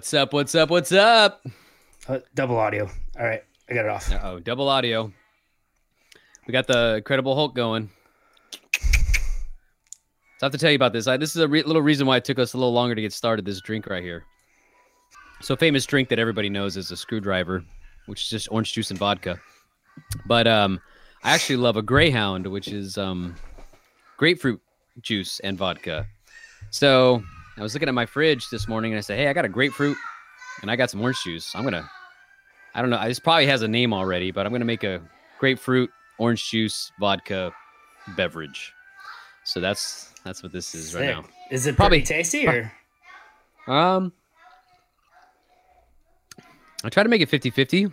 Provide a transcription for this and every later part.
What's up? What's up? What's up? Uh, double audio. All right, I got it off. Oh, double audio. We got the Incredible Hulk going. So I have to tell you about this. I, this is a re- little reason why it took us a little longer to get started. This drink right here. So famous drink that everybody knows is a screwdriver, which is just orange juice and vodka. But um, I actually love a Greyhound, which is um, grapefruit juice and vodka. So I was looking at my fridge this morning and I said, "Hey, I got a grapefruit and I got some orange juice. I'm gonna, I don't know, this probably has a name already, but I'm gonna make a grapefruit orange juice vodka beverage. So that's that's what this is right now. Is it Probably- tasty or? Um, I try to make it 50-50.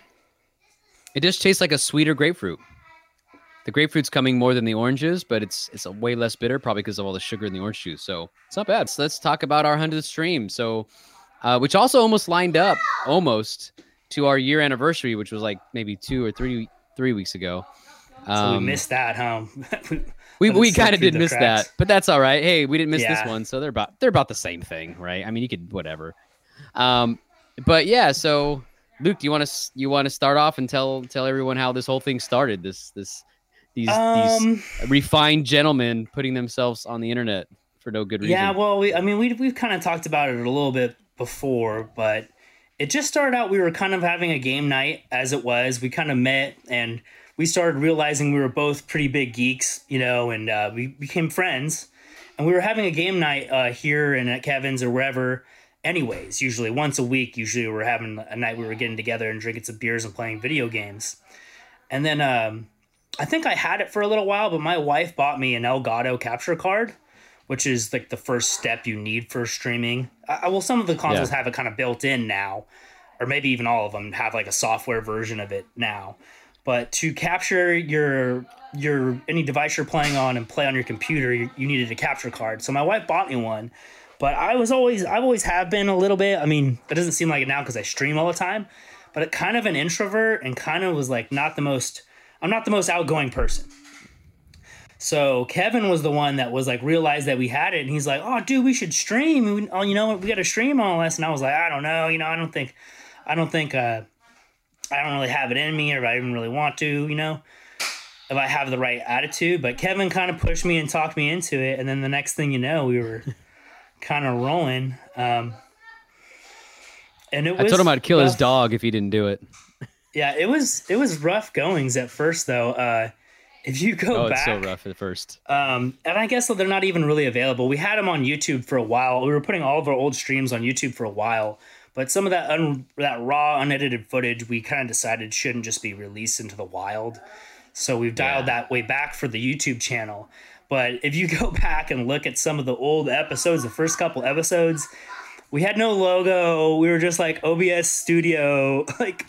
It just tastes like a sweeter grapefruit. The grapefruit's coming more than the oranges, but it's it's a way less bitter, probably because of all the sugar in the orange juice. So it's not bad. So let's talk about our hundredth stream. So, uh, which also almost lined up almost to our year anniversary, which was like maybe two or three three weeks ago. So we Um, missed that, huh? we, we kind of did miss cracks. that, but that's all right. Hey, we didn't miss this one, so they're about they're about the same thing, right? I mean, you could whatever. Um, but yeah, so Luke, do you want to you want to start off and tell tell everyone how this whole thing started? This this these Um, these refined gentlemen putting themselves on the internet for no good reason. yeah, well, we, I mean, we we've kind of talked about it a little bit before, but it just started out. We were kind of having a game night as it was. We kind of met and we started realizing we were both pretty big geeks, you know, and uh, we became friends. And we were having a game night uh, here and at Kevin's or wherever. Anyways, usually once a week. Usually we were having a night we were getting together and drinking some beers and playing video games. And then um, I think I had it for a little while, but my wife bought me an Elgato capture card, which is like the first step you need for streaming. I, well, some of the consoles Yeah. have it kind of built in now, or maybe even all of them have like a software version of it now. But to capture your your any device you're playing on and play on your computer, you, you needed a capture card. So my wife bought me one, but I was always I've always have been a little bit. I mean, it doesn't seem like it now because I stream all the time, but it kind of an introvert and kind of was like not the most. I'm not the most outgoing person. So Kevin was the one that was like realized that we had it, and he's like, "Oh, dude, we should stream. We, oh, you know? We got to stream all this." And I was like, "I don't know. You know, I don't think, I don't think, uh, I don't really have it in me, or if I even really want to. You know, if I have the right attitude." But Kevin kind of pushed me and talked me into it, and then the next thing you know, we were kind of rolling. Um, and it I told him I'd kill his dog if he didn't do it. Yeah, it was it was rough goings at first though. Uh, if you go Oh, it's back, so rough at first. um, and I guess they're not even really available. We had them on YouTube for a while. We were putting all of our old streams on YouTube for a while, but some of that un- that raw, unedited footage, we kind of decided shouldn't just be released into the wild. So we've dialed Yeah. that way back for the YouTube channel. But if you go back and look at some of the old episodes, the first couple episodes, we had no logo. We were just like OBS Studio, like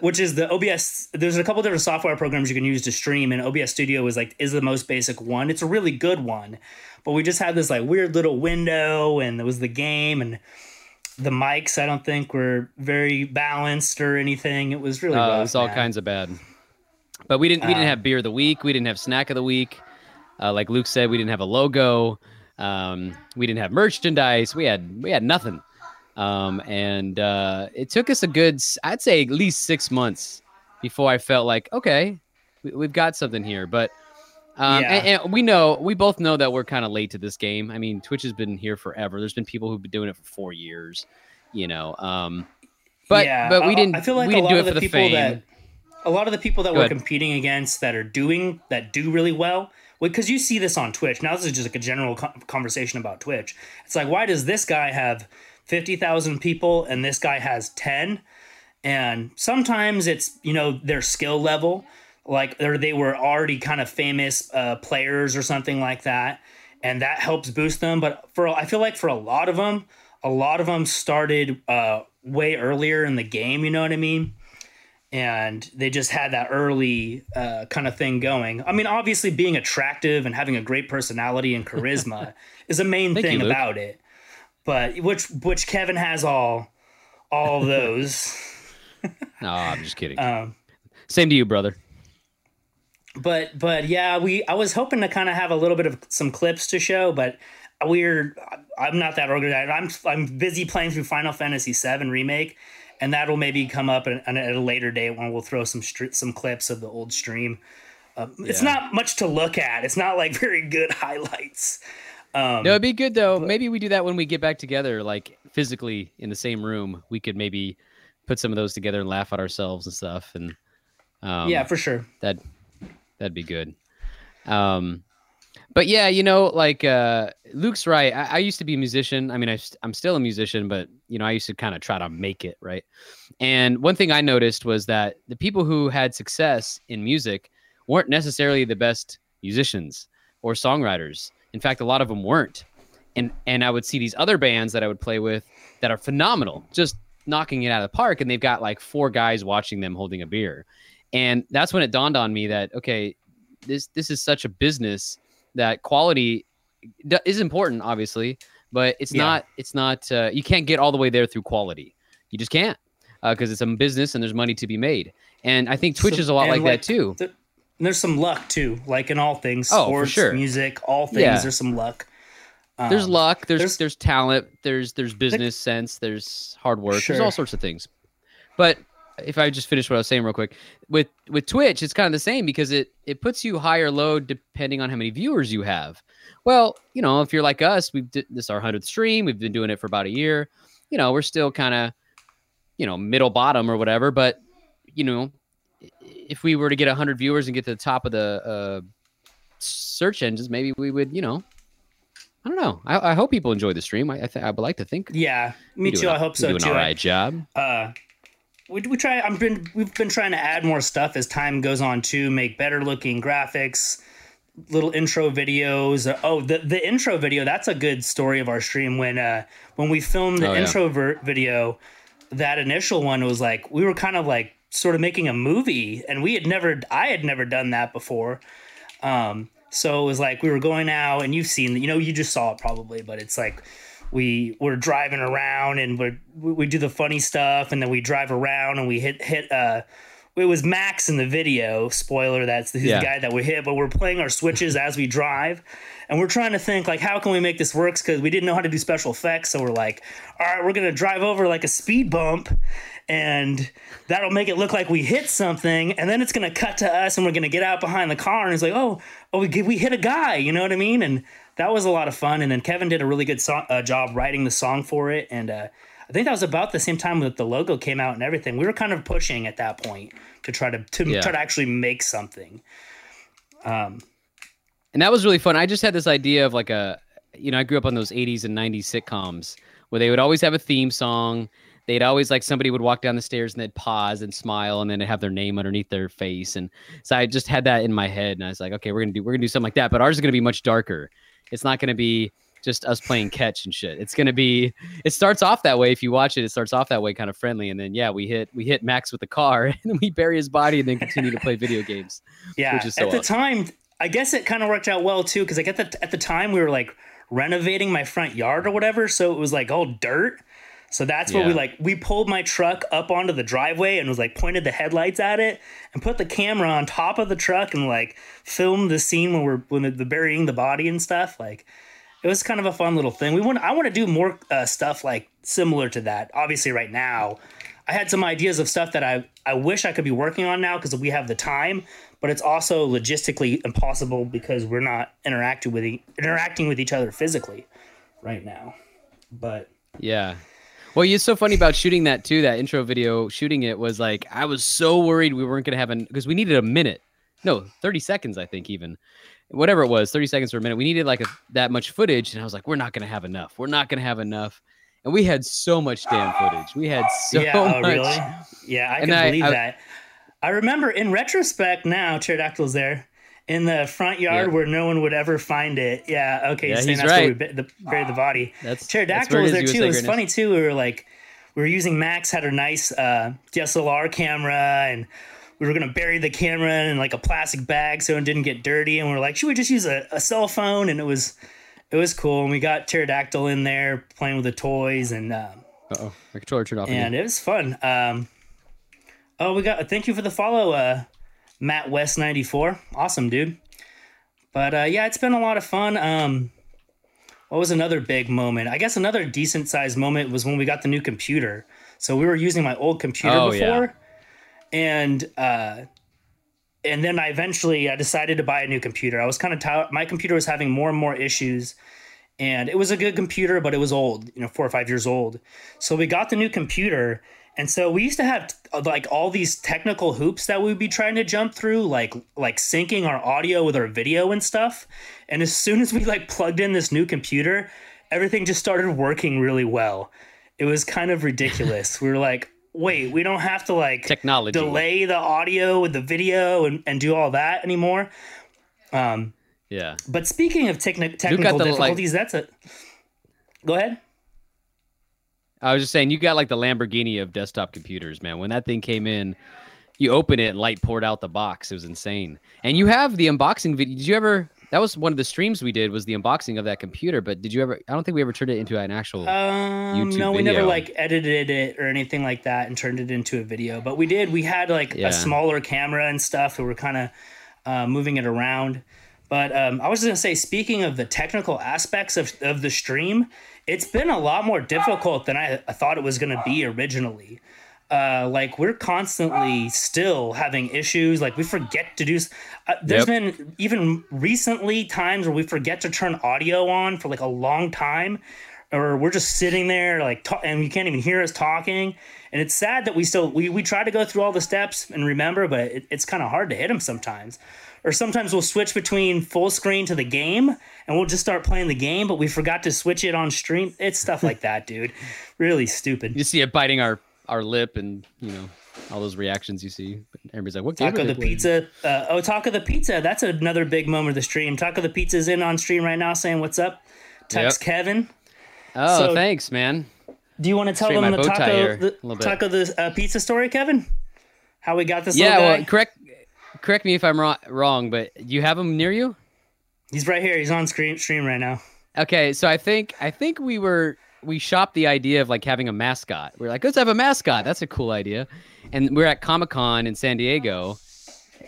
which is the OBS. There's a couple different software programs you can use to stream, and OBS Studio is like is the most basic one. It's a really good one, but we just had this like weird little window, and it was the game, and the mics. I don't think were very balanced or anything. It was really Uh, rough, it was all man. kinds of bad. But we didn't we didn't Um, have beer of the week. We didn't have snack of the week. Uh, like Luke said, we didn't have a logo. Um, we didn't have merchandise. We had we had nothing. Um, and uh, it took us a good, I'd say, at least six months before I felt like, okay, we, we've got something here. But um, Yeah. and, and we know, we both know that we're kind of late to this game. I mean, Twitch has been here forever. There's been people who've been doing it for four years. You know, um, but Yeah, but we didn't. I feel like we a didn't lot do it of for the the people fame. that a lot of the people that Go we're ahead. competing against that are doing that do really well because you see this on Twitch. Now this is just like a general conversation about Twitch. It's like why does this guy have fifty thousand people and this guy has ten? And sometimes it's you know their skill level, like or they were already kind of famous uh, players or something like that, and that helps boost them. But for I feel like for a lot of them, a lot of them started uh, way earlier in the game. You know what I mean? and they just had that early uh, kind of thing going. I mean, obviously, being attractive and having a great personality and charisma is a main Thank thing you, about it. But which which Kevin has all all those. No, I'm just kidding. um, Same to you, brother. but but yeah, we I was hoping to kind of have a little bit of some clips to show, but we're I'm not that organized. I'm I'm busy playing through Final Fantasy VII remake, and that'll maybe come up at, at a later date when we'll throw some stri- some clips of the old stream. Uh, It's not much to look at. It's not like very good highlights. Um, No, it'd be good though. Maybe we do that when we get back together, like physically in the same room. We could maybe put some of those together and laugh at ourselves and stuff. And um, yeah, for sure. that that'd be good. Um, but yeah, you know, like uh, Luke's right. I, I used to be a musician. I mean, I, I'm still a musician, but you know, I used to kind of try to make it right. And one thing I noticed was that the people who had success in music weren't necessarily the best musicians or songwriters. In fact, a lot of them weren't. And and I would see these other bands that I would play with that are phenomenal, just knocking it out of the park, and they've got like four guys watching them holding a beer. And that's when it dawned on me that okay, this this is such a business that quality d- is important, obviously, but it's Yeah. not it's not uh, you can't get all the way there through quality. You just can't because it's a business and there's money to be made. And I think Twitch So- is a lot like, like, that too. th- there's some luck too, like in all things, Oh, for sports, sure. music, all things. Yeah. There's some luck. there's Um, luck there's, there's- there's talent there's there's business sense there's hard work there's all sorts of things but if i just finish what i was saying real quick with with twitch it's kind of the same because it it puts you higher load depending on how many viewers you have well you know if you're like us we've di- this is our 100th stream we've been doing it for about a year you know we're still kind of you know middle bottom or whatever but you know if we were to get 100 viewers and get to the top of the uh, search engines maybe we would you know I don't know. I, I hope people enjoy the stream. I I, th- I would like to think. Yeah, me too. an- I hope so do an too. all right job. uh we, we try i'm been we've been trying to add more stuff as time goes on to make better looking graphics little intro videos oh the the intro video that's a good story of our stream when uh when we filmed the Oh, intro video that initial one was like we were kind of like sort of making a movie and we had never i had never done that before um so it was like we were going out and you've seen you know you just saw it probably but it's like we were driving around and we're, we we do the funny stuff and then we drive around and we hit hit uh it was Max in the video. Spoiler, that's the, Yeah. the guy that we hit. But we're playing our switches as we drive, and we're trying to think like, how can we make this work? Because we didn't know how to do special effects, so we're like, all right, we're gonna drive over like a speed bump, and that'll make it look like we hit something, and then it's gonna cut to us, and we're gonna get out behind the car, and it's like, oh, oh, we we hit a guy, you know what I mean? And that was a lot of fun. And then Kevin did a really good song, uh, job writing the song for it, and uh, I think that was about the same time that the logo came out and everything. We were kind of pushing at that point to try to to Yeah. try to actually make something. Um And that was really fun. I just had this idea of like a, you know, I grew up on those 80s and 90s sitcoms where they would always have a theme song. They'd always like somebody would walk down the stairs and they'd pause and smile and then they'd have their name underneath their face. And so I just had that in my head and I was like, okay, we're gonna do we're gonna do something like that, but ours is gonna be much darker. It's not gonna be just us playing catch and shit. It's gonna be it starts off that way. If you watch it, it starts off that way, kind of friendly, and then yeah, we hit we hit Max with the car and then we bury his body and then continue to play video games. Yeah, so at the awesome. time, I guess it kind of worked out well too because like at the at the time we were like renovating my front yard or whatever, so it was like all dirt. So that's where we like we pulled my truck up onto the driveway and was like pointed the headlights at it and put the camera on top of the truck and like filmed the scene when we're when the burying the body and stuff. Like it was kind of a fun little thing. We want I want to do more uh, stuff like similar to that. Obviously, right now, I had some ideas of stuff that I I wish I could be working on now because we have the time, but it's also logistically impossible because we're not interacting with e- interacting with each other physically right now. But Yeah. Well, it's so funny about shooting that too. That intro video, shooting it was like I was so worried we weren't gonna have an because we needed a minute, no, thirty seconds, I think even, whatever it was, thirty seconds or a minute. We needed like a, that much footage, and I was like, we're not gonna have enough. We're not gonna have enough, and we had so much damn footage. We had so yeah, oh, much. really? Yeah, I And can I- believe I- that. I remember in retrospect now, Pterodactyl's there in the front yard Yeah. where no one would ever find it. Yeah, okay, Yeah, saying he's that's where we the, buried the body. That's that's Pterodactyl where was there too. It was greatness. funny too. We were like, we were using Max had her nice uh, DSLR camera, and we were gonna bury the camera in like a plastic bag so it didn't get dirty. And we are like, should we just use a, a cell phone? And it was, it was cool. And we got Pterodactyl in there playing with the toys, and um, Uh-oh, my controller turned off. again. and it was fun. Um, oh, we got thank you for the follow, uh, Matt West ninety four. Awesome, dude. But uh, yeah, it's been a lot of fun. Um, what was another big moment? I guess another decent sized moment was when we got the new computer. So we were using my old computer Oh, before, yeah. and uh, and then I eventually I decided to buy a new computer. I was kind of tired. My computer was having more and more issues, and it was a good computer, but it was old, you know, four or five years old. So we got the new computer, and so we used to have like all these technical hoops that we'd be trying to jump through, like like syncing our audio with our video and stuff. And as soon as we like plugged in this new computer, everything just started working really well. It was kind of ridiculous. we were like, wait, we don't have to like Technology. delay the audio with the video and, and do all that anymore. Um, Yeah. but speaking of techni- technical the, like- difficulties, that's a. Go ahead. I was just saying, you got like the Lamborghini of desktop computers, man. When that thing came in, you open it and light poured out the box. It was insane. And you have the unboxing video. Did you ever? That was one of the streams we did was the unboxing of that computer. But did you ever? I don't think we ever turned it into an actual. Um, YouTube no, we never like edited it or anything like that and turned it into a video. But we did. We had like Yeah. a smaller camera and stuff. And we're kind of uh, moving it around. But um, I was gonna say, speaking of the technical aspects of of the stream, it's been a lot more difficult than I, I thought it was gonna be originally. Uh, like we're constantly still having issues. Like we forget to do. Uh, there's Yep. been even recently times where we forget to turn audio on for like a long time, or we're just sitting there like ta- and you can't even hear us talking. And it's sad that we still we we try to go through all the steps and remember, but it, it's kind of hard to hit them sometimes. Or sometimes we'll switch between full screen to the game and we'll just start playing the game, but we forgot to switch it on stream. It's stuff like that, dude. Really stupid. you see it biting our our lip and you know all those reactions you see. Everybody's like, "What game Taco the playing?" Pizza. Uh, oh, Taco the Pizza. That's another big moment of the stream. Taco the Pizza's in on stream right now saying, What's up? Text Yep. Kevin. Oh, So- thanks, man. Do you want to tell Straighten them the Taco, the, taco the uh, Pizza story, Kevin? How we got this Yeah, well, correct correct me if I'm wrong, wrong, but you have him near you? He's right here. He's on screen, stream right now. Okay, so I think I think we were we shopped the idea of like having a mascot. We are like, let's have a mascot. That's a cool idea. And we're at Comic Con in San Diego.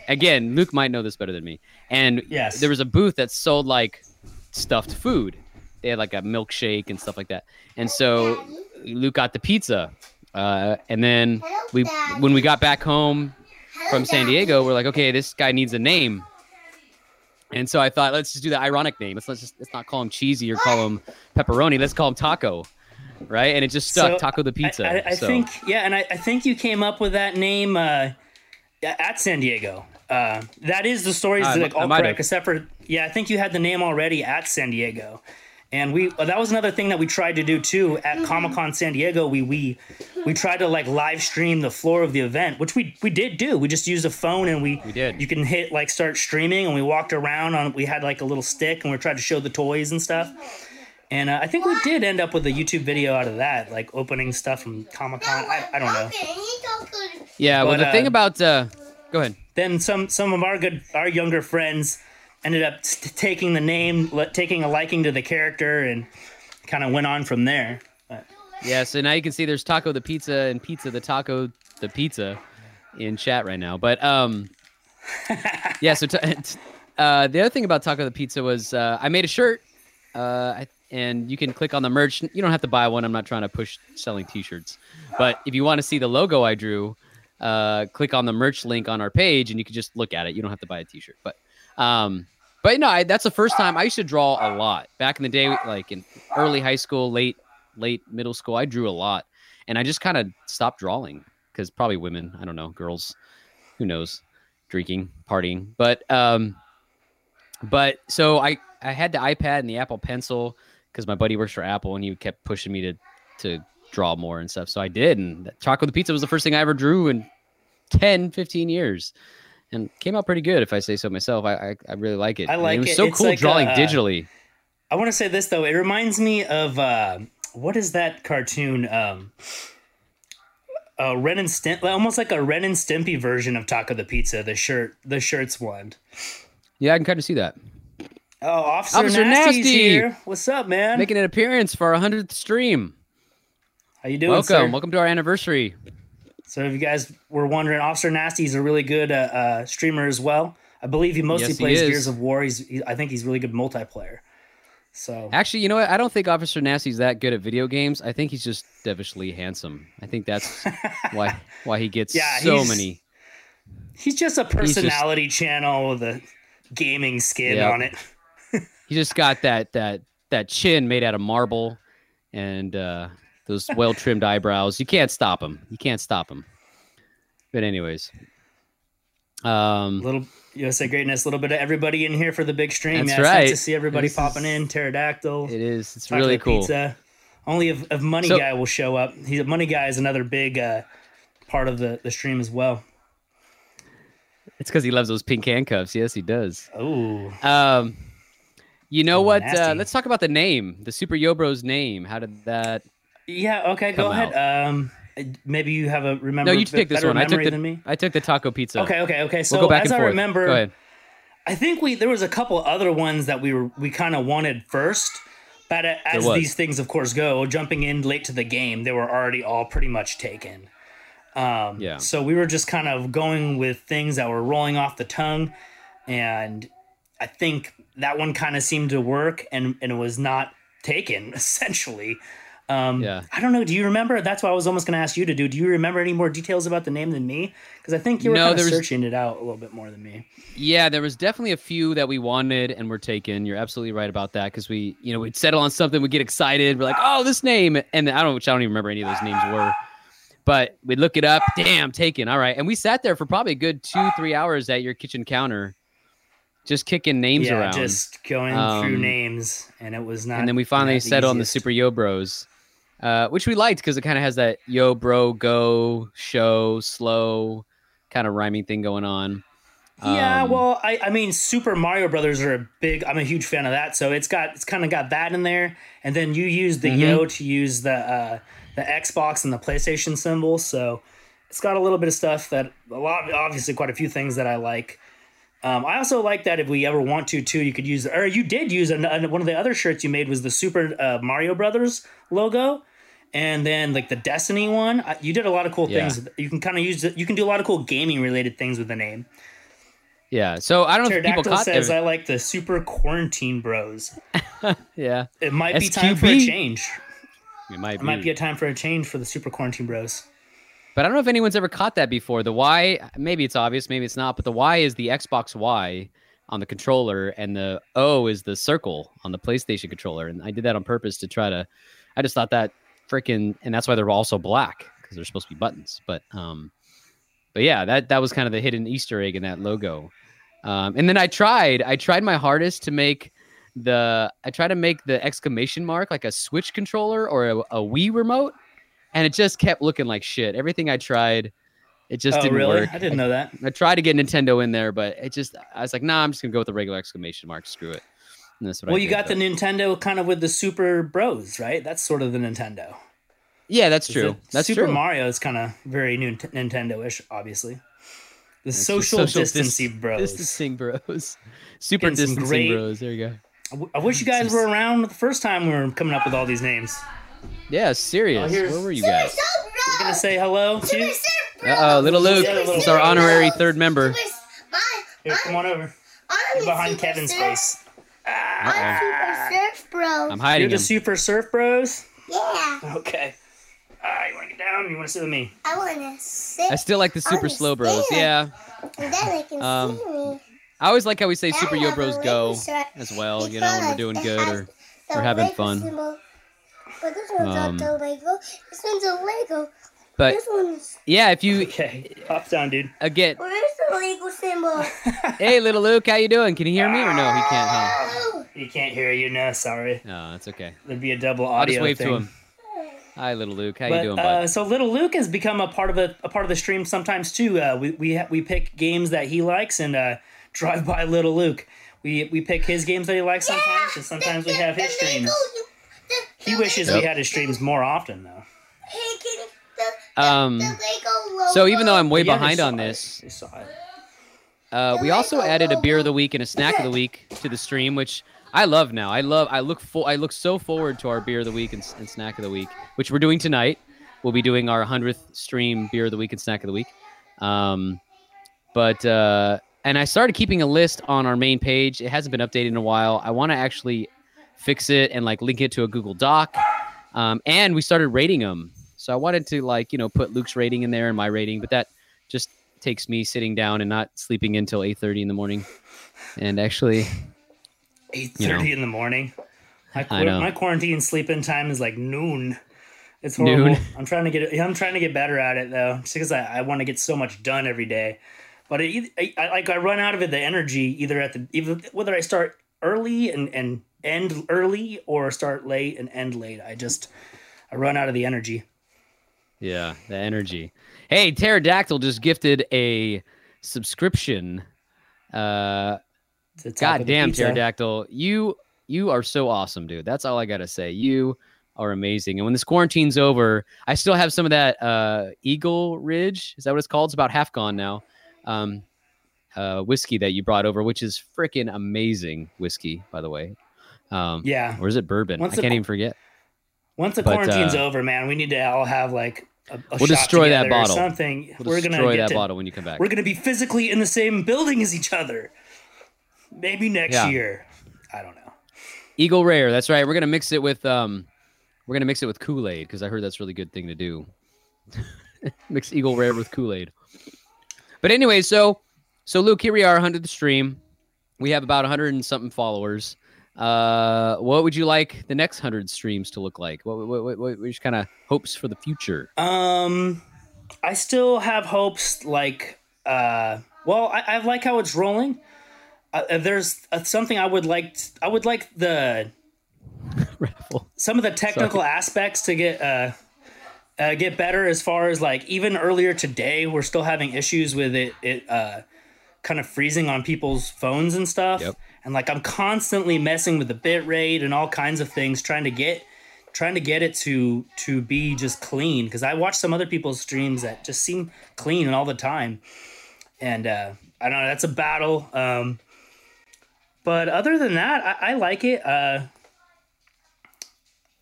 Again, Luke might know this better than me. And Yes. there was a booth that sold like stuffed food. They had like a milkshake and stuff like that. And so Luke got the pizza. Uh, and then we when we got back home from San Diego, we're like, okay, this guy needs a name. And so I thought, let's just do the ironic name. Let's, let's just let's not call him cheesy or call him pepperoni. Let's call him taco, right? And it just stuck, So, Taco the Pizza. I, I so, think, yeah, and I, I think you came up with that name uh, at San Diego. Uh, that is the stories I that like all correct, except for yeah, I think you had the name already at San Diego, and we that was another thing that we tried to do too at Comic Con San Diego. We we we tried to like live stream the floor of the event, which we we did do. We just used a phone and we We did. You can hit like start streaming, and we walked around on. We had like a little stick, and we tried to show the toys and stuff. And uh, I think we did end up with a YouTube video out of that, like opening stuff from Comic Con. I, I don't know. yeah. Well, but, the thing uh, about uh, go ahead. Then some some of our good our younger friends ended up t- taking the name, le- taking a liking to the character, and kind of went on from there. But, Yeah. So now you can see there's Taco the Pizza and Pizza the Taco the Pizza in chat right now. But um, yeah. So t- t- uh, the other thing about Taco the Pizza was uh, I made a shirt. Uh, and you can click on the merch. You don't have to buy one. I'm not trying to push selling T-shirts, but if you want to see the logo I drew, uh, click on the merch link on our page, and you can just look at it. You don't have to buy a T-shirt, but um, but no, I, that's the first time I used to draw a lot back in the day, like in early high school, late late middle school. I drew a lot, and I just kind of stopped drawing because probably women, I don't know, girls, who knows, drinking, partying, but um, but so I I had the iPad and the Apple Pencil because my buddy works for Apple and he kept pushing me to to draw more and stuff. So I did, and Taco the Pizza was the first thing I ever drew in 10, 15 years. And came out pretty good, if I say so myself. I I, I really like it. I like it. was it. so It's cool like drawing a- digitally. I want to say this though. It reminds me of uh, what is that cartoon? Um, uh, Ren and Stimp, almost like a Ren and Stimpy version of Taco the Pizza. The shirt, the shirts one. Yeah, I can kind of see that. Oh, Officer, Officer Nasty's Nasty! here. What's up, man? Making an appearance for our hundredth stream. How you doing, Welcome, sir? welcome to our anniversary. So if you guys were wondering, Officer Nasty is a really good uh, uh, streamer as well. I believe he mostly Yes, plays is. Gears of War. He's, he, I think he's really good multiplayer. So Actually, you know what? I don't think Officer Nasty's that good at video games. I think he's just devilishly handsome. I think that's why why he gets Yeah, so he's- many. he's just a personality channel with a gaming skin Yep. on it. He just got that that that chin made out of marble and uh those well trimmed eyebrows. You can't stop him. You can't stop him. But anyways. Um Little USA greatness, a little bit of everybody in here for the big stream. That's yeah, it's nice right. to see everybody This popping is- in. Pterodactyl, it is it's really cool. Pizza. Only if, if Money So- Guy will show up. He's Money Guy is another big uh, part of the, the stream as well. It's because he loves those pink handcuffs. Yes, he does. Oh, Um you know Oh, what? Uh, let's talk about the name, the Super Yobro's name. How did that? Yeah. Okay, go ahead. Um, maybe you have a remember. No, you take this one. I took the me. I took the taco pizza. Okay, okay, okay. So we'll go back as and I forth. remember, Go ahead. I think we there was a couple other ones that we were we kind of wanted first, but as these things of course go, jumping in late to the game, they were already all pretty much taken. Um, Yeah. So we were just kind of going with things that were rolling off the tongue, and I think that one kind of seemed to work, and and it was not taken essentially. Um, Yeah. I don't know. Do you remember? That's what I was almost going to ask you to do. Do you remember any more details about the name than me? Because I think you were No, kind of searching it out a little bit more than me. Yeah, there was definitely a few that we wanted and were taken. You're absolutely right about that because we, you know, we'd settle on something, we'd get excited, we're like, oh, this name, and I don't, which I don't even remember any of those names were, but we'd look it up, damn, taken, all right, and we sat there for probably a good two, three hours at your kitchen counter, just kicking names yeah, around, just going through Um, names, and it was not. and then we finally settled on the. Super Yo Bros, uh, which we liked because it kind of has that Yo Bro Go show slow kind of rhyming thing going on. Yeah, Um, well, I, I mean, Super Mario Brothers are a big. I'm a huge fan of that, so it's got it's kind of got that in there, and then you use the Mm-hmm. Yo to use the uh, the Xbox and the PlayStation symbol, so it's got a little bit of stuff that a lot, obviously, quite a few things that I like. Um, I also like that if we ever want to, too, you could use, or you did use an, one of the other shirts you made was the Super uh, Mario Brothers logo, and then like the Destiny one. I- You did a lot of cool Yeah. things. You can kind of use it. You can do a lot of cool gaming related things with the name. yeah, so I don't know if people Pterodactyl caught says, every- "I like the Super Quarantine Bros." yeah, It might be time for a change. it might It be. might be a time for a change for the Super Quarantine Bros. But I don't know if anyone's ever caught that before. The Y, maybe it's obvious, maybe it's not, but the Y is the Xbox Y on the controller, and the O is the circle on the PlayStation controller. And I did that on purpose to try to. I just thought that freaking, and that's why they're also black because they're supposed to be buttons. But um, but yeah, that that was kind of the hidden Easter egg in that logo. Um, and then I tried, I tried my hardest to make the, I tried to make the exclamation mark like a Switch controller or a, a Wii remote, and it just kept looking like shit. Everything I tried, it just oh, didn't really? work. I didn't know that. I tried to get Nintendo in there, but it just, I was like, nah, I'm just gonna go with the regular exclamation mark. Screw it. And that's what I Well, you did, got the Nintendo kind of with the Super Bros, right? That's sort of the Nintendo. yeah, that's true. That's Super true. Mario is kind of very new Nintendo-ish, obviously. The It's the social, dis- distancing bros. Distancing bros. Super Getting distancing great- bros. There you go. I w- I wish you guys were around the first time we were coming up with all these names. Yeah, serious. here's- Where were you guys? You gonna say hello to? you. Uh oh, little Luke. Yeah, little It's our Luke. honorary third member. Here, come on over. You're behind Kevin's face. I'm Super Surf Bros. I'm You're hiding the him. Super Surf Bros. yeah, Okay. Ah, you want to get down? You want to sit with me? I wanna sit I still like the super slow bros. Yeah. and then they can Um, see me. I always like how we say super I yo bros go as well, you know, when we're doing it good has or we're having fun. symbol. But this one's Um, not the Lego. This one's a Lego. But this yeah, if you Okay. Hop down, dude. again, Where's the Lego symbol? hey little Luke, how you doing? Can you hear me or no? He can't, huh? You can't hear you. No, sorry. No, that's okay. There'd be a double audio. I'll audio just wave thing. to him. Hi, little Luke. How But, you doing, bud? uh, so little Luke has become a part of a, a part of the stream sometimes too. Uh, we we we pick games that he likes and uh, drive by little Luke. We we pick his games that he likes sometimes, and sometimes we have his the streams. Lego, the, He wishes Lego- we had his streams more often though. Hey, can the, the, Um, the Lego logo. So even though I'm way Yeah, behind on this, They saw it. Uh, we also added a beer of the week and a snack of the week to the stream, which I love now. I love. I look for. I look so forward to our beer of the week and, and snack of the week, which we're doing tonight. We'll be doing our hundredth stream beer of the week and snack of the week. Um, but uh, and I started keeping a list on our main page. It hasn't been updated in a while. I want to actually fix it and like link it to a Google Doc. Um, and we started rating them. So I wanted to like, you know, put Luke's rating in there and my rating, but that just takes me sitting down and not sleeping until 8:30 in the morning. And actually, 8:30 You know. in the morning. My, I quar- know. my quarantine sleeping time is like noon. It's horrible. Noon? I'm trying to get. I'm trying to get better at it though, just because I, I want to get so much done every day. But it, I, I like I run out of it the energy either at the either whether I start early and and end early or start late and end late. I just I run out of the energy. Yeah, the energy. Hey, Pterodactyl just gifted a subscription. Uh, God damn. Pterodactyl, you you are so awesome, dude. That's all I gotta say. You are amazing. And when this quarantine's over, I still have some of that uh, Eagle Ridge. Is that what it's called? It's about half gone now. Um, uh, whiskey that you brought over, which is freaking amazing whiskey, by the way. Um, Yeah. or is it bourbon? Once I can't even forget. Once the But, quarantine's uh, over, man, we need to all have like a, a We'll shot destroy that bottle. Something. We'll we're destroy gonna that to, bottle when you come back. We're gonna be physically in the same building as each other. Maybe next Yeah. year. I don't know. Eagle Rare. That's right. We're gonna mix it with um, we're gonna mix it with Kool Aid because I heard that's a really good thing to do. mix Eagle Rare with Kool Aid. But anyway, so so Luke, here we are, hundred the stream. We have about hundred and something followers. Uh, what would you like the next hundred streams to look like? What what what, what which kind of hopes for the future? Um, I still have hopes. Like, uh, well, I, I like how it's rolling. Uh, there's uh, something I would like. I would like the Raffle. some of the technical aspects to get uh, uh get better as far as like even earlier today we're still having issues with it it uh kind of freezing on people's phones and stuff Yep. And like i'm constantly messing with the bit rate and all kinds of things trying to get trying to get it to to be just clean because i watch some other people's streams that just seem clean and all the time and uh i don't know that's a battle um but other than that i, I like it uh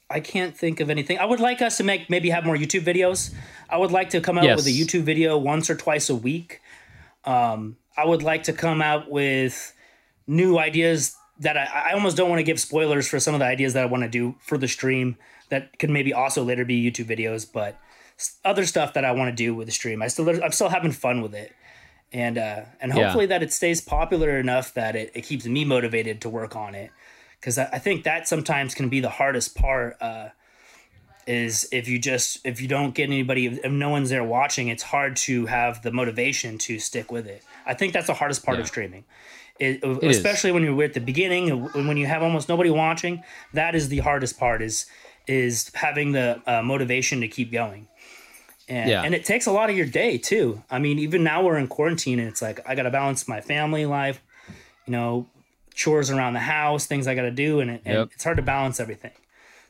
I can't think of anything. I would like us to make maybe have more YouTube videos. I would like to come out Yes. with a YouTube video once or twice a week. Um, I would like to come out with new ideas that I, I almost don't want to give spoilers for some of the ideas that I want to do for the stream that could maybe also later be YouTube videos, but other stuff that I want to do with the stream. I still I'm still having fun with it. And uh, and Yeah. hopefully that it stays popular enough that it, it keeps me motivated to work on it because I, I think that sometimes can be the hardest part. Uh, is if you just if you don't get anybody if no one's there watching, it's hard to have the motivation to stick with it. I think that's the hardest part of streaming. It, is. especially when you're at the beginning when you have almost nobody watching that is the hardest part is is having the uh, motivation to keep going and, Yeah. and it takes a lot of your day too i mean even now we're in quarantine and it's like i gotta balance my family life you know chores around the house things i gotta do and, it, and Yep. it's hard to balance everything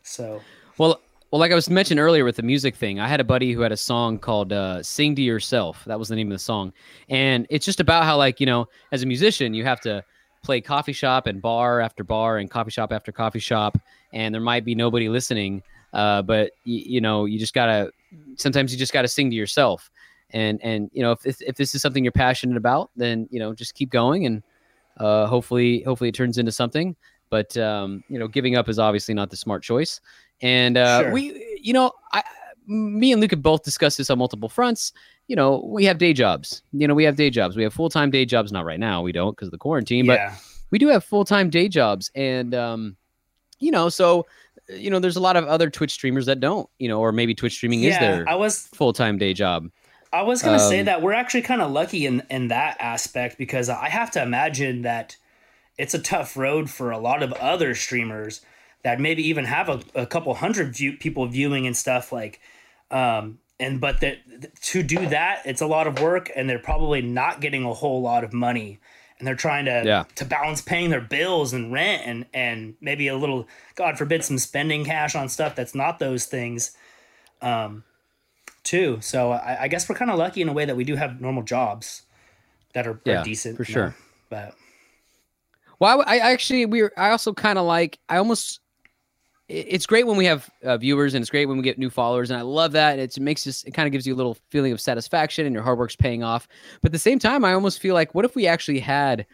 so Well, well, like I was mentioned earlier with the music thing, I had a buddy who had a song called uh, "Sing to Yourself." That was the name of the song, and it's just about how, like, you know, as a musician, you have to play coffee shop and bar after bar and coffee shop after coffee shop, and there might be nobody listening, uh, but y- you know, you just gotta. Sometimes you just gotta sing to yourself, and and you know, if if, this is something you're passionate about, then you know, just keep going, and uh, hopefully, hopefully, it turns into something. But um, you know, giving up is obviously not the smart choice. And uh, Sure. we, you know, I, me and Luke have both discussed this on multiple fronts. You know, we have day jobs. You know, we have day jobs. We have full time day jobs. Not right now, we don't because of the quarantine. But we do have full time day jobs, and um, you know, so you know, there's a lot of other Twitch streamers that don't. You know, or maybe Twitch streaming is yeah their i was full time day job. I was gonna say Um, that we're actually kind of lucky in in that aspect because I have to imagine that it's a tough road for a lot of other streamers that maybe even have a, a couple hundred view, people viewing and stuff like um and but that to do that it's a lot of work and they're probably not getting a whole lot of money and they're trying to Yeah. to balance paying their bills and rent and and maybe a little god forbid some spending cash on stuff that's not those things um too so i, I guess we're kind of lucky in a way that we do have normal jobs that are, are decent for sure. know, but Well, I, I actually we are I also kind of like I almost it's great when we have uh, viewers and it's great when we get new followers and I love that it makes us it kind of gives you a little feeling of satisfaction and your hard work's paying off. But at the same time, I almost feel like what if we actually had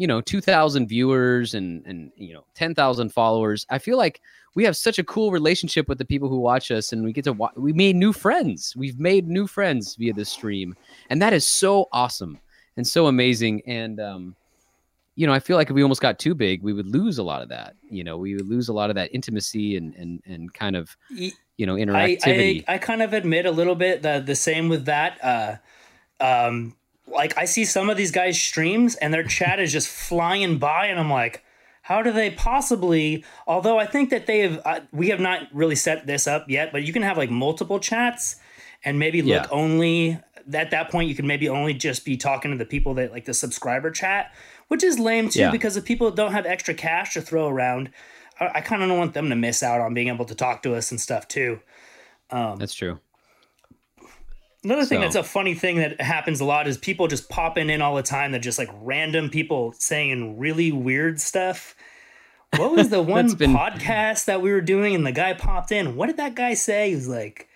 you know 2000 viewers and and you know 10,000 followers i feel like we have such a cool relationship with the people who watch us and we get to we made new friends we've made new friends via this stream and that is so awesome and so amazing and um you know i feel like if we almost got too big we would lose a lot of that you know we would lose a lot of that intimacy and and and kind of you know I, interactivity I I kind of admit a little bit that the same with that. Uh, um, like I see some of these guys' streams and their chat is just flying by, and I'm like, how do they possibly? Although I think that they have, uh, we have not really set this up yet, but you can have like multiple chats and maybe look Yeah. only. At that point, you can maybe only just be talking to the people that like the subscriber chat, which is lame too Yeah. because if people don't have extra cash to throw around, I, I kind of don't want them to miss out on being able to talk to us and stuff too. Um, that's true Another thing So- that's a funny thing that happens a lot is people just popping in all the time. That just like random people saying really weird stuff. What was the one been- podcast that we were doing and the guy popped in? What did that guy say? He was like,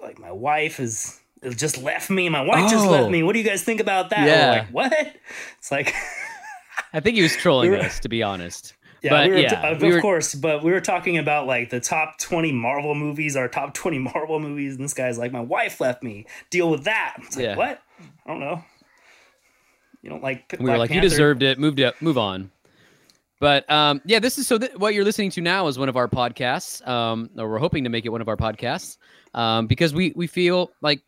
like my wife is just left me. My wife just Oh. left me. What do you guys think about that? Yeah. like what? It's like i think he was trolling We were- us to be honest yeah, But, we were, yeah, of, we were- course, but we were talking about like the top 20 Marvel movies, our top 20 Marvel movies, and this guy's like, My wife left me. Deal with that. It's like, Yeah. what? I don't know. You don't like we were like, you deserved it. Moved it. Move on. But um, yeah, this is so. Th- what you're listening to now is one of our podcasts, um, or we're hoping to make it one of our podcasts, um, because we we feel like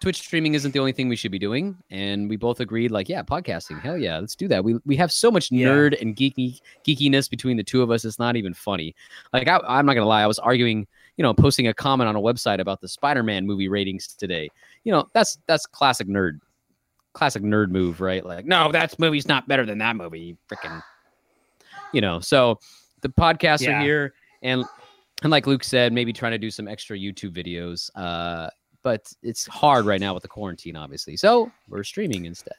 Twitch streaming isn't the only thing we should be doing, and we both agreed, like, yeah, podcasting, hell yeah, let's do that. We we have so much Yeah. nerd and geeky geekiness between the two of us. It's not even funny. Like, I, I'm not gonna lie, I was arguing, you know, posting a comment on a website about the Spider-Man movie ratings today. You know, that's that's classic nerd classic nerd move, right? Like, no, that movie's not better than that movie. Freaking, you know. So the podcasts Yeah. are here, and and like Luke said, maybe trying to do some extra YouTube videos. Uh, but it's hard right now with the quarantine, obviously. So we're streaming instead.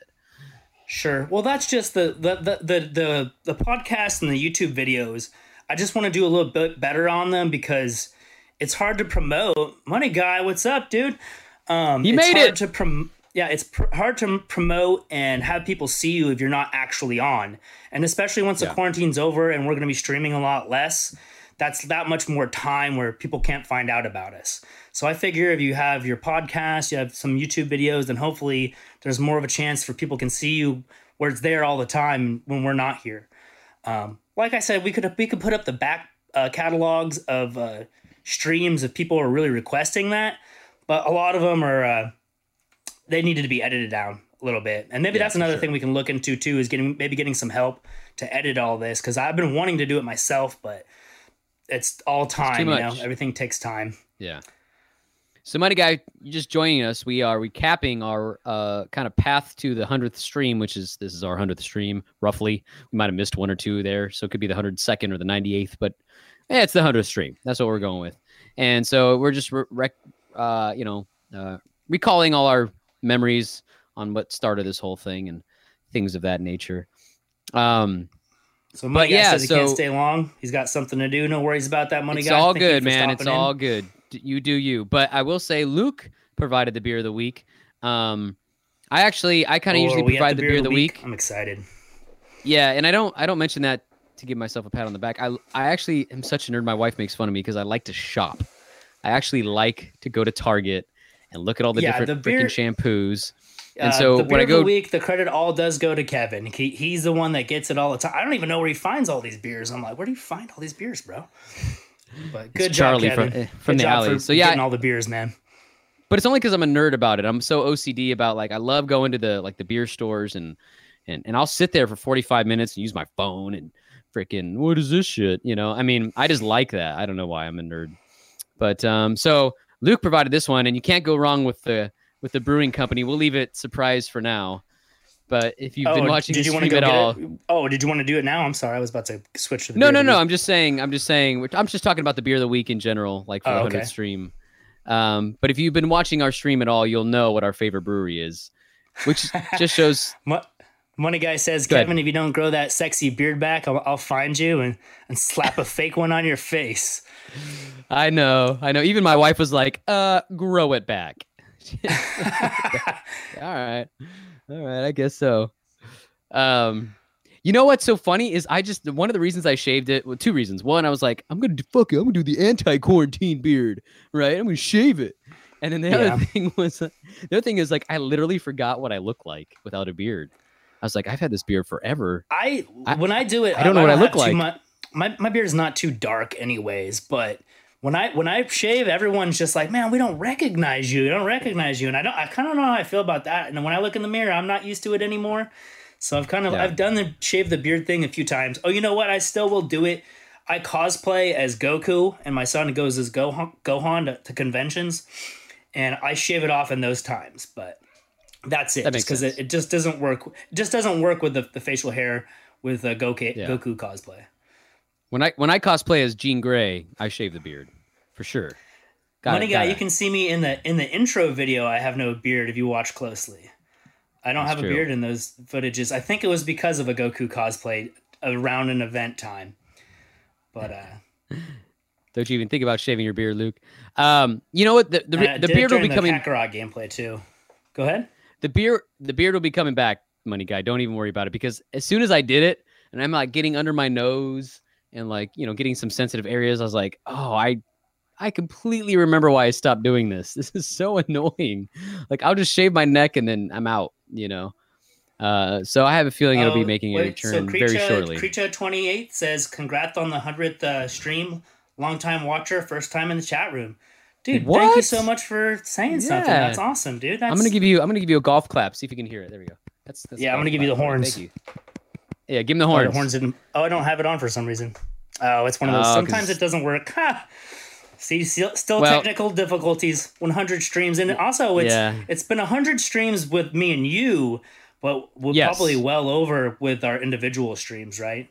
Sure. Well, that's just the the the the the, the podcast and the YouTube videos. I just want to do a little bit better on them because it's hard to promote. Money guy, what's up, dude? Um, it's made it. To yeah, it's pr- hard to promote and have people see you if you're not actually on, and especially once the quarantine's over and we're going to be streaming a lot less. That's that much more time where people can't find out about us. So I figure if you have your podcast, you have some YouTube videos, then hopefully there's more of a chance for people can see you where it's there all the time when we're not here. Um, like I said, we could we could put up the back uh, catalogs of uh, streams if people are really requesting that, but a lot of them are uh, they needed to be edited down a little bit, and maybe Yeah, that's another sure. thing we can look into too is getting maybe getting some help to edit all this because I've been wanting to do it myself, but it's all time. you know, everything takes time. Yeah. So, Money Guy, just joining us. We are recapping our uh, kind of path to the hundredth stream, which is this is our hundredth stream roughly. We might have missed one or two there, so it could be the hundred second or the ninety eighth, but yeah, it's the hundredth stream. That's what we're going with. And so we're just rec- uh, you know uh, recalling all our memories on what started this whole thing and things of that nature. Um, So money guy yeah, says he can't stay long. He's got something to do. No worries about that, money it's guy. It's all good, man. It's in. all good. You do you. But I will say, Luke provided the beer of the week. Um, I actually, I kind of Oh, usually are we at provide the beer of the week. I'm excited. Yeah, and I don't, I don't mention that to give myself a pat on the back. I, I actually am such a nerd. My wife makes fun of me because I like to shop. I actually like to go to Target and look at all the Yeah, different the beer- freaking shampoos. And Uh, so the when beer I of go, the week, the credit all does go to Kevin. He, he's the one that gets it all the time. I don't even know where he finds all these beers. I'm like, where do you find all these beers, bro? But good job, Charlie from- Kevin. eh, from Good the alley. So, yeah, getting all the beers, man. but it's only because I'm a nerd about it. I'm so OCD about like I love going to the like the beer stores and and and I'll sit there for 45 minutes and use my phone and freaking what is this shit? You know, I mean, I just like that. I don't know why I'm a nerd, but um, so Luke provided this one, and you can't go wrong with the with the brewing company. We'll leave it surprise for now. But if you've been watching did you want stream to at go all, it? Oh, did you want to do it now? I'm sorry, I was about to switch to the no, beer no, no. I'm just saying. I'm just saying. I'm just talking about the beer of the week in general, like for Oh, the okay. stream. Um, but if you've been watching our stream at all, you'll know what our favorite brewery is, which just shows. Mo- Money guy says. Kevin, if you don't grow that sexy beard back, I'll, I'll find you and, and slap a fake one on your face. I know, I know. Even my wife was like, "Uh, grow it back." all right, all right. I guess so. Um, You know what's so funny is I just one of the reasons I shaved it. Well, two reasons. One, I was like, I'm gonna do, fuck it. I'm gonna do the anti-quarantine beard, right? I'm gonna shave it. And then the Yeah. other thing was the other thing is like I literally forgot what I look like without a beard. I was like, I've had this beard forever. I, I- when I do it, I don't know what I look like. my my beard is not too dark, anyways. But when I when I shave, everyone's just like, "Man, we don't recognize you. We don't recognize you." And I don't. I kind of know how I feel about that. And when I look in the mirror, I'm not used to it anymore. So I've kind of Yeah. I've done the shave the beard thing a few times. Oh, you know what? I still will do it. I cosplay as Goku, and my son goes as Gohan, Gohan to, to conventions, and I shave it off in those times. But that's it, because sense. it, it just doesn't work. It just doesn't work with the, the facial hair with uh, Goku Yeah. Goku cosplay. When I when I cosplay as Jean Grey, I shave the beard for sure. Got Money it, guy, you it. can see me in the in the intro video. I have no beard. If you watch closely, I don't That's have a beard in those footages. I think it was because of a Goku cosplay around an event time. But uh, Don't you even think about shaving your beard, Luke? Um, you know what? The the, the beard will be coming. The Kakarot gameplay too. Go ahead. the beard the beard will be coming back money guy don't even worry about it because as soon as i did it and i'm like getting under my nose and like you know getting some sensitive areas i was like oh i i completely remember why i stopped doing this this is so annoying like i'll just shave my neck and then i'm out you know uh so i have a feeling it'll be Oh, making a wait, return very shortly Creature twenty eight says, "Congrats on the hundredth uh, stream. Long time watcher, first time in the chat room, dude. Thank you so much for saying something. That's awesome, dude. That's, i'm gonna give you i'm gonna give you a golf clap see if you can hear it there we go that's, that's Yeah, I'm gonna give you the horns. thank you yeah give him the Oh, horns, the horns didn't. Oh, I don't have it on for some reason. Oh, it's one of those. Oh, Sometimes it doesn't work. See, still, still Well- technical difficulties. 100 streams, and also it's Yeah. it's been 100 streams with me and you, but we're Yes. probably well over with our individual streams, right?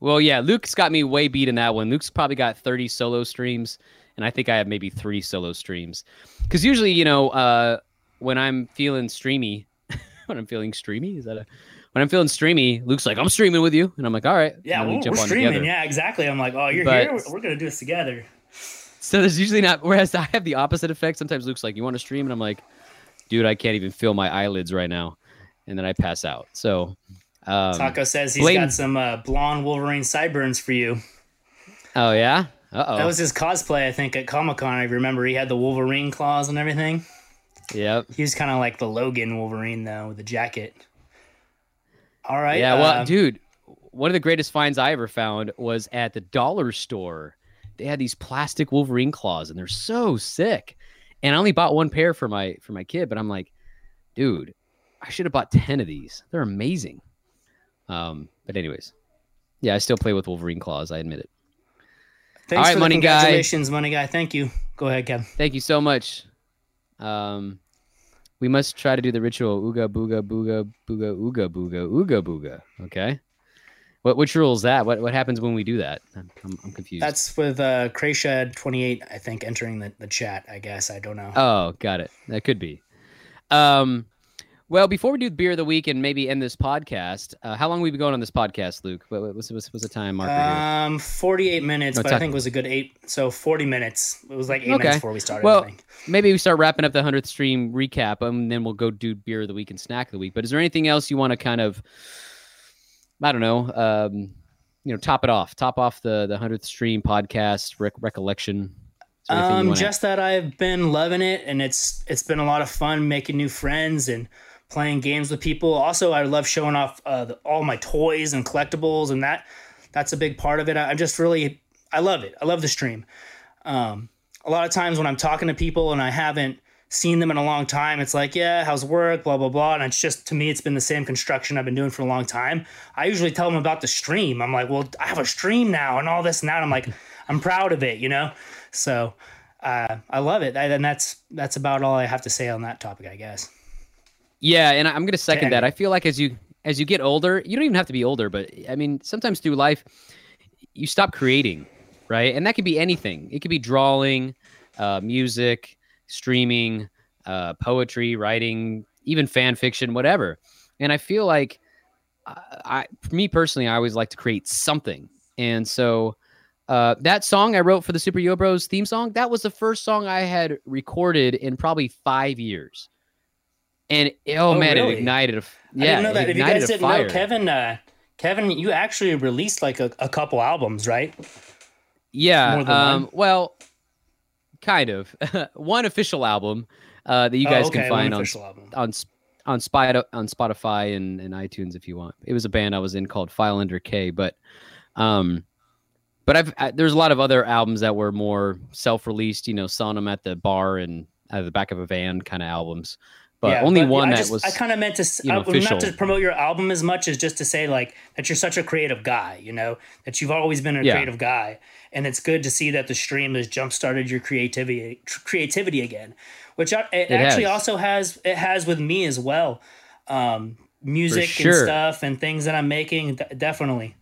Well, yeah, Luke's got me way beat in that one. Luke's probably got 30 solo streams, and I think I have maybe three solo streams. Because usually, you know, uh, when I'm feeling streamy, when I'm feeling streamy, is that a when I'm feeling streamy, Luke's like, "I'm streaming with you," and I'm like, "All right." Yeah, we we're, we're on streaming. together. Yeah, exactly. I'm like, oh, you're But- here. We're, we're gonna do this together. So there's usually not. Whereas I have the opposite effect. Sometimes Luke's like, "You want to stream?" and I'm like, "Dude, I can't even feel my eyelids right now," and then I pass out. So. Um, Taco says he's blame- got some uh, blonde Wolverine sideburns for you. oh yeah. Uh oh. That was his cosplay, I think, at Comic Con. I remember he had the Wolverine claws and everything. Yep. He was kind of like the Logan Wolverine though, with the jacket. All right. Yeah, well, uh, dude, one of the greatest finds I ever found was at the dollar store. They had these plastic Wolverine claws, and they're so sick. And I only bought one pair for my for my kid, but I'm like, dude, I should have bought ten of these. They're amazing. Um, but anyways, yeah, I still play with Wolverine claws. I admit it. thanks all right, money guy. congratulations, money guy. Thank you. Go ahead, Kev. Thank you so much. Um, we must try to do the ritual. Ooga booga booga booga ooga booga ooga booga. Okay. What which rule is that? What what happens when we do that? I'm, I'm, confused. That's with uh, Krayshed28, I think, entering the, the chat. I guess I don't know. oh, got it. That could be. Um, well, before we do beer of the week and maybe end this podcast, uh, how long have we been going on this podcast, Luke? What, what- what's, what's, what's the time marker here? Um, 48 minutes, No, but I think it was a good eight. So 40 minutes. It was like eight Okay. minutes before we started. Well, I think. Maybe we start wrapping up the hundredth stream recap, and then we'll go do beer of the week and snack of the week. But is there anything else you want to kind of, I don't know, um, you know, top it off, top off the the hundredth stream podcast rec- recollection? Is there anything you Um, just that I've been loving it, and it's it's been a lot of fun making new friends and playing games with people. Also, I love showing off uh, the, all my toys and collectibles, and that that's a big part of it. I, I'm just really I love it. I love the stream. Um, a lot of times when I'm talking to people and I haven't seen them in a long time, it's like, yeah, how's work, blah blah blah, and it's just to me, it's been the same construction I've been doing for a long time. I usually tell them about the stream. I'm like, well, I have a stream now, and all this and that. I'm like, I'm proud of it, you know. So uh, I love it, and that's that's about all I have to say on that topic, I guess. Yeah, and I- I'm going to second that. I feel like as you as you get older, you don't even have to be older, but I mean, sometimes through life, you stop creating, right? And that could be anything. It could be drawing, uh, music, streaming, uh, poetry, writing, even fan fiction, whatever. And I feel like, I, I me personally, I always like to create something, and so. Uh, that song I wrote for the Super Yo Bros theme song, that was the first song I had recorded in probably five years. And oh, Oh, man, really? it ignited a yeah, didn't know that. If you guys didn't fire. know, Kevin uh, Kevin, you actually released like a, a couple albums, right? Yeah. More than Um, well, kind of. one official album uh, that you Oh, guys okay, can find on on on Spot on Spotify and, and iTunes if you want. It was a band I was in called File Under K, but um, but I've I, there's a lot of other albums that were more self-released. You know, selling them at the bar and at the back of a van kind of albums. But Yeah, only but one I that just, was I kind of meant to, you know, uh, not to promote your album as much as just to say like that you're such a creative guy. You know that you've always been a Yeah. creative guy, and it's good to see that the stream has jump started your creativity tr- creativity again, which I, it, actually has. also has it has with me as well. Um, music and stuff and things that I'm making, d- definitely.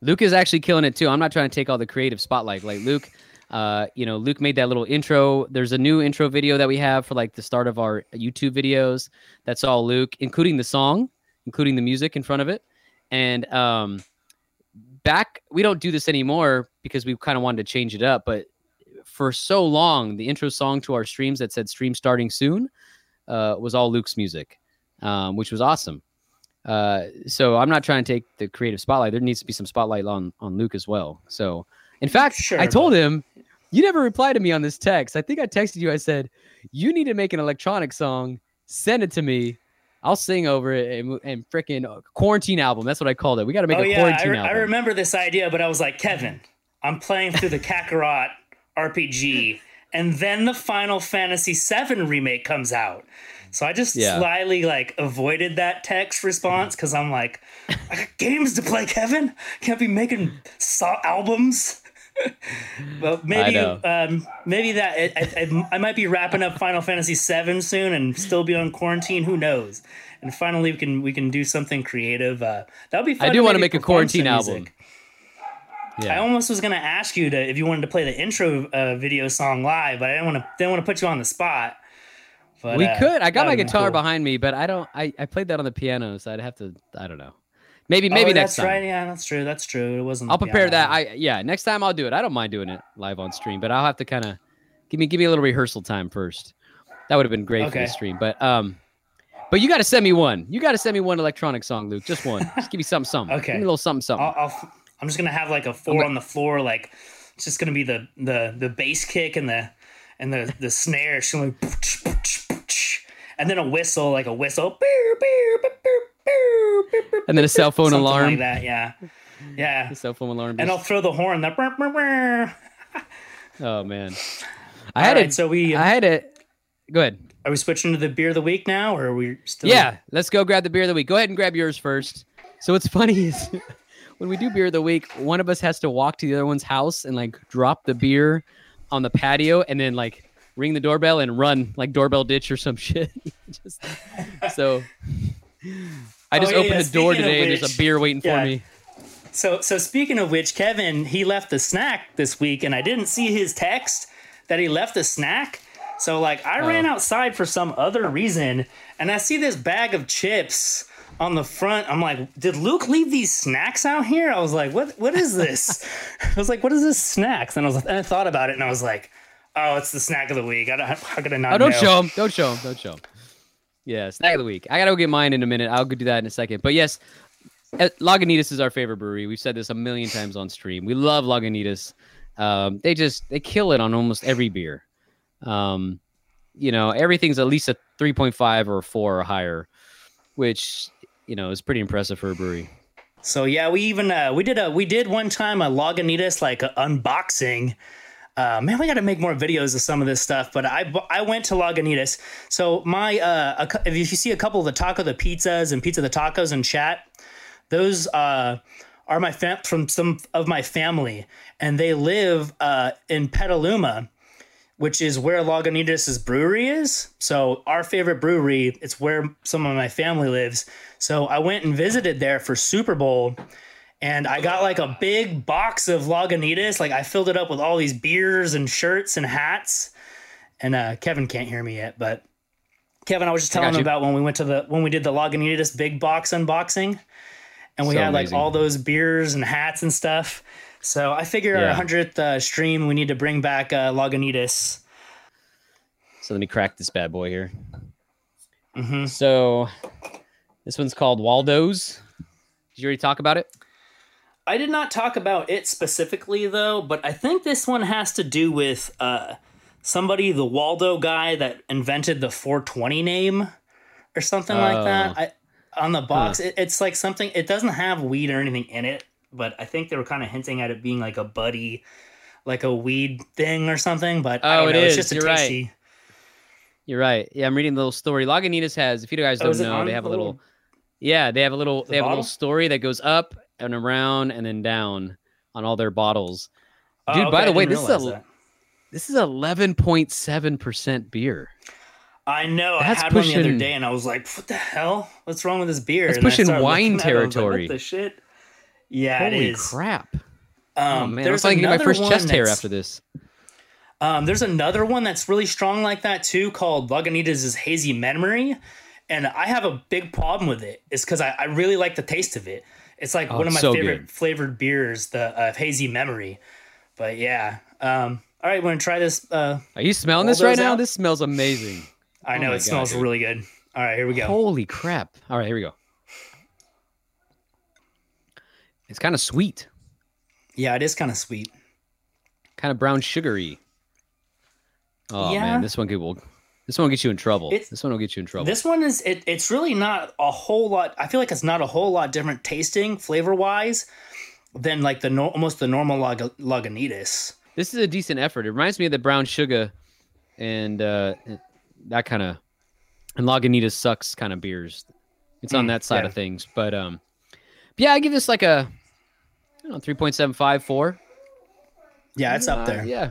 Luke is actually killing it too. I'm not trying to take all the creative spotlight. Like Luke, uh, you know, Luke made that little intro. There's a new intro video that we have for like the start of our YouTube videos. That's all Luke, including the song, including the music in front of it. And um, back, we don't do this anymore because we kind of wanted to change it up. But for so long, the intro song to our streams that said "stream starting soon" uh, was all Luke's music, um, which was awesome. Uh, so I'm not trying to take the creative spotlight. There needs to be some spotlight on on Luke as well. So, in fact, Sure, I told him you never replied to me on this text. I think I texted you. I said you need to make an electronic song. Send it to me. I'll sing over it and, and freaking quarantine album. That's what I called it. We got to make oh a yeah, I, quarantine re- I remember this idea, but I was like, Kevin, I'm playing through the Kakarot RPG, and then the Final Fantasy VII remake comes out. So I just Yeah. slyly like avoided that text response mm-hmm. because I'm like, I got games to play, Kevin. Can't be making so- albums. but maybe, um, maybe that I, I, I might be wrapping up Final Fantasy VII soon and still be on quarantine. Who knows? And finally, we can we can do something creative. Uh, that would be. Fun I do want to make a quarantine album. music. I almost was gonna ask you to if you wanted to play the intro uh, video song live, but I didn't want to didn't want to put you on the spot. But, we uh, could. I got my guitar cool. behind me, but I don't. I, I played that on the piano, so I'd have to. I don't know. Maybe Oh, maybe next time. that's time. right. Yeah, that's true. That's true. It wasn't. I'll prepare that. I yeah. Next time I'll do it. I don't mind doing it live on stream, but I'll have to kind of give me give me a little rehearsal time first. That would have been great for the stream, but um, but you got to send me one. You got to send me one electronic song, Luke. Just one. Just give me something, something. Okay. Give me a little something, something. I'll, I'll, I'm just gonna have like a four gonna- on the floor. Like it's just gonna be the the the bass kick and the and the the snare. It's gonna be and then a whistle, like a whistle. Beer, beer, beer, and then a cell phone something alarm. like that. Yeah, yeah. A cell phone alarm. And I'll throw the horn. The brr, brr, brr. oh man. I All had right, it. so we I had it. Go ahead. are we switching to the beer of the week now, or are we still? Yeah, let's go grab the beer of the week. Go ahead and grab yours first. So what's funny is when we do beer of the week, one of us has to walk to the other one's house and like drop the beer on the patio and then like ring the doorbell and run like doorbell ditch or some shit. just, so I just Oh, yeah, opened yeah, the door speaking today and there's a beer waiting yeah. for me. So so speaking of which, Kevin he left the snack this week, and I didn't see his text that he left the snack. So like I oh. ran Oh. outside for some other reason, and I see this bag of chips on the front. I'm like, did Luke leave these snacks out here? I was like, what what is this? I was like, what is this snacks? And I was and I thought about it, and I was like, oh, it's the snack of the week. I don't, how could I not? Oh, don't know? show him. Don't show him. Don't show him. Yeah, snack of the week. I gotta go get mine in a minute. I'll go do that in a second. But yes, uh, Lagunitas is our favorite brewery. We've said this a million times on stream. We love Lagunitas. Um, they just they kill it on almost every beer. Um, you know, everything's at least a three point five or a four or higher, which you know is pretty impressive for a brewery. So yeah, we even uh, we did a we did one time a Lagunitas like a unboxing. Uh, man, we got to make more videos of some of this stuff. But I I went to Lagunitas. So my uh, if you see a couple of the taco the pizzas and pizza the tacos in chat, those uh are my fam- from some of my family, and they live uh in Petaluma, which is where Lagunitas' brewery is. So our favorite brewery, it's where some of my family lives. So I went and visited there for Super Bowl and I got like a big box of Lagunitas. Like I filled it up with all these beers and shirts and hats. And uh, Kevin can't hear me yet, but Kevin, I was just telling him you. about when we went to the when we did the Lagunitas big box unboxing, and we So had like amazing. all those beers and hats and stuff. So I figure Yeah. our hundredth uh, stream, we need to bring back uh, Lagunitas. So let me crack this bad boy here. Mhm. So this one's called Waldo's. Did you already talk about it? I did not talk about it specifically though, but I think this one has to do with uh, somebody, the Waldo guy that invented the 420 name or something like that. Oh. I, on the box, it, it's like something. It doesn't have weed or anything in it, but I think they were kind of hinting at it being like a buddy, like a weed thing or something. But I Oh, don't it know. is. It's just a You're right. You're right. Yeah, I'm reading the little story. Lagunitas has, if you guys Oh, don't it know, they have a little, little- yeah, they have a little, The they have a little story that goes up and around and then down on all their bottles. Oh, Dude, by okay, the way, this is a- that. This is 11.7% beer. I know. That's I had one the other day, and I was like, "What the hell? What's wrong with this beer?" That's And I pushing wine it, like, territory. what the shit? Yeah, Holy it is. crap. Um, oh, man. I was there's trying to get my another first one chest hair after this. Um, there's another one that's really strong like that too, called Lagunitas' Hazy Memory, and I have a big problem with it. It's because I, I really like the taste of it. It's like Oh, one of my so favorite good. flavored beers, the uh, Hazy Memory. But yeah, um, all right, want to try this? Uh, Are you smelling this right now? out? This smells amazing. I Oh know my it smells God, dude. really good. All right, here we go. Holy crap. All right, here we go. It's kind of sweet, Yeah, it is kind of sweet. kind of brown sugary. Oh Yeah. man, this one could will this one will get you in trouble. It's- this one will get you in trouble. This one is it, it's really not a whole lot. I feel like it's not a whole lot different tasting flavor wise than like the no, almost the normal Lag- Lagunitas. This is a decent effort. It reminds me of the brown sugar and uh, that kind of and Lagunitas sucks kind of beers. It's on Mm, that side yeah. of things, but um, yeah, I give this like a I don't know three point seven five four. Yeah, it's up Uh, there. yeah,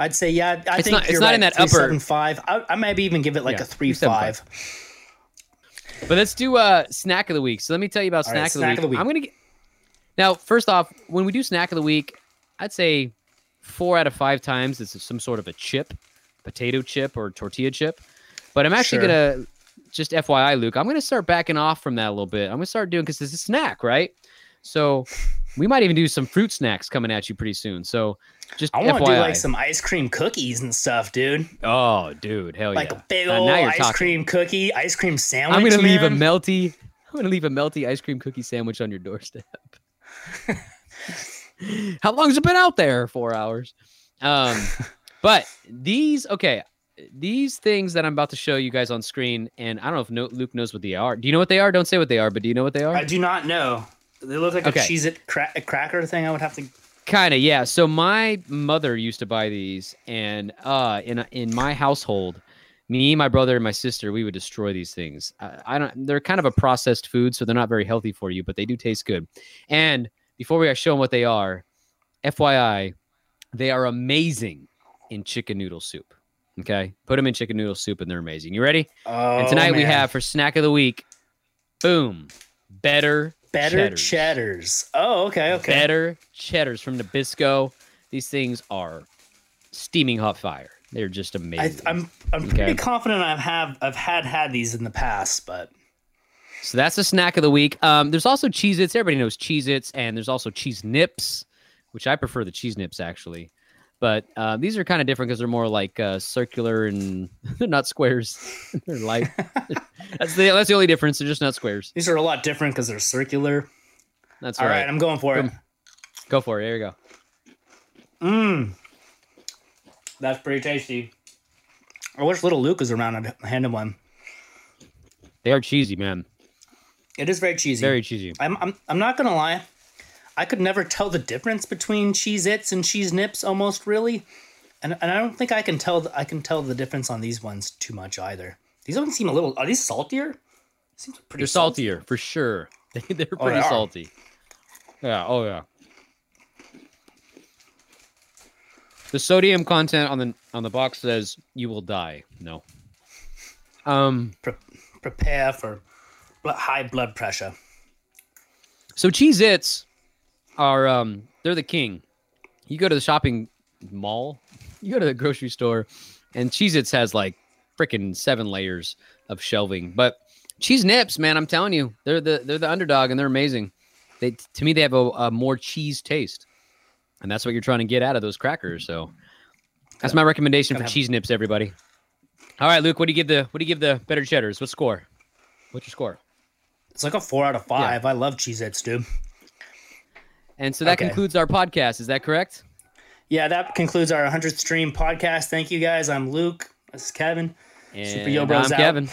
I'd say yeah. I It's think not- it's you're not right, in that three, upper- seven, five. I, I maybe even give it like Yeah, a three 3.75. five. but let's do uh snack of the week. So let me tell you about All snack, right, of, the snack week. of the week. I'm gonna get now. First off, when we do snack of the week, I'd say four out of five times it's some sort of a chip, potato chip or tortilla chip. But I'm actually Sure. gonna just FYI, Luke. I'm gonna start backing off from that a little bit. I'm gonna start doing because it's a snack, right? So we might even do some fruit snacks coming at you pretty soon. So just I want to do like some ice cream cookies and stuff, dude. oh, dude, hell Like yeah! Like a big old ice talking. cream cookie, ice cream sandwich. I'm gonna leave a melty. I'm gonna leave a melty ice cream cookie sandwich on your doorstep. How long has it been out there? Four hours. Um, but these okay, these things that I'm about to show you guys on screen, and I don't know if no, Luke knows what they are. Do you know what they are? Don't say what they are, but do you know what they are? I do not know. They look like Okay. a cheese it cra- cracker thing. I would have to. Kind of, yeah. So my mother used to buy these, and uh, in in my household, me, my brother, and my sister, we would destroy these things. I, I don't. They're kind of a processed food, so they're not very healthy for you, but they do taste good. And before we show them what they are, FYI, they are amazing in chicken noodle soup. Okay, put them in chicken noodle soup, and they're amazing. You ready? Oh, and tonight we have for snack of the week, boom, better better cheddars. cheddars. Oh, okay, okay. better cheddars from Nabisco. These things are steaming hot fire. They're just I, amazing. I'm I'm Okay. pretty confident I've have I've had had these in the past, but so that's the snack of the week. Um, there's also Cheez Its. Everybody knows Cheez Its. And there's also Cheese Nips, which I prefer the Cheese Nips actually. But uh, these are kind of different because they're more like uh, circular and they're not squares. they're light. that's the that's the only difference. They're just not squares. these are a lot different because they're circular. That's All right. right, I'm going for it. Go for it. There you go. Mmm, that's pretty tasty. I wish little Luke was around and hand him one. They are cheesy, man. It is very cheesy. Very cheesy. I'm, I'm I'm not gonna lie. I could never tell the difference between Cheez Its and Cheese Nips almost really. And, and I don't think I can tell I can tell the difference on these ones too much either. These ones seem a little are these saltier? Seems pretty They're salty. saltier for sure. They, they're Oh, pretty they salty. Yeah. Oh yeah. The sodium content on the on the box says you will die. No. Um. Pre- prepare for high blood pressure. So Cheez Its are um they're the king. You go to the shopping mall, you go to the grocery store, and Cheez Its has like freaking seven layers of shelving. But Cheese Nips, man, I'm telling you, they're the they're the underdog and they're amazing. They to me they have a, a more cheese taste. And that's what you're trying to get out of those crackers. So that's my recommendation for cheese nips, everybody. All right, Luke, what do you give the what do you give the better cheddars? What score? What's your score? It's like a four out of five. I love Cheez Its, dude. And so that Okay. concludes our podcast. Is that correct? Yeah, that concludes our 100th stream podcast. Thank you guys. I'm Luke. This is Kevin. And Super Yo Bros I'm out. Kevin.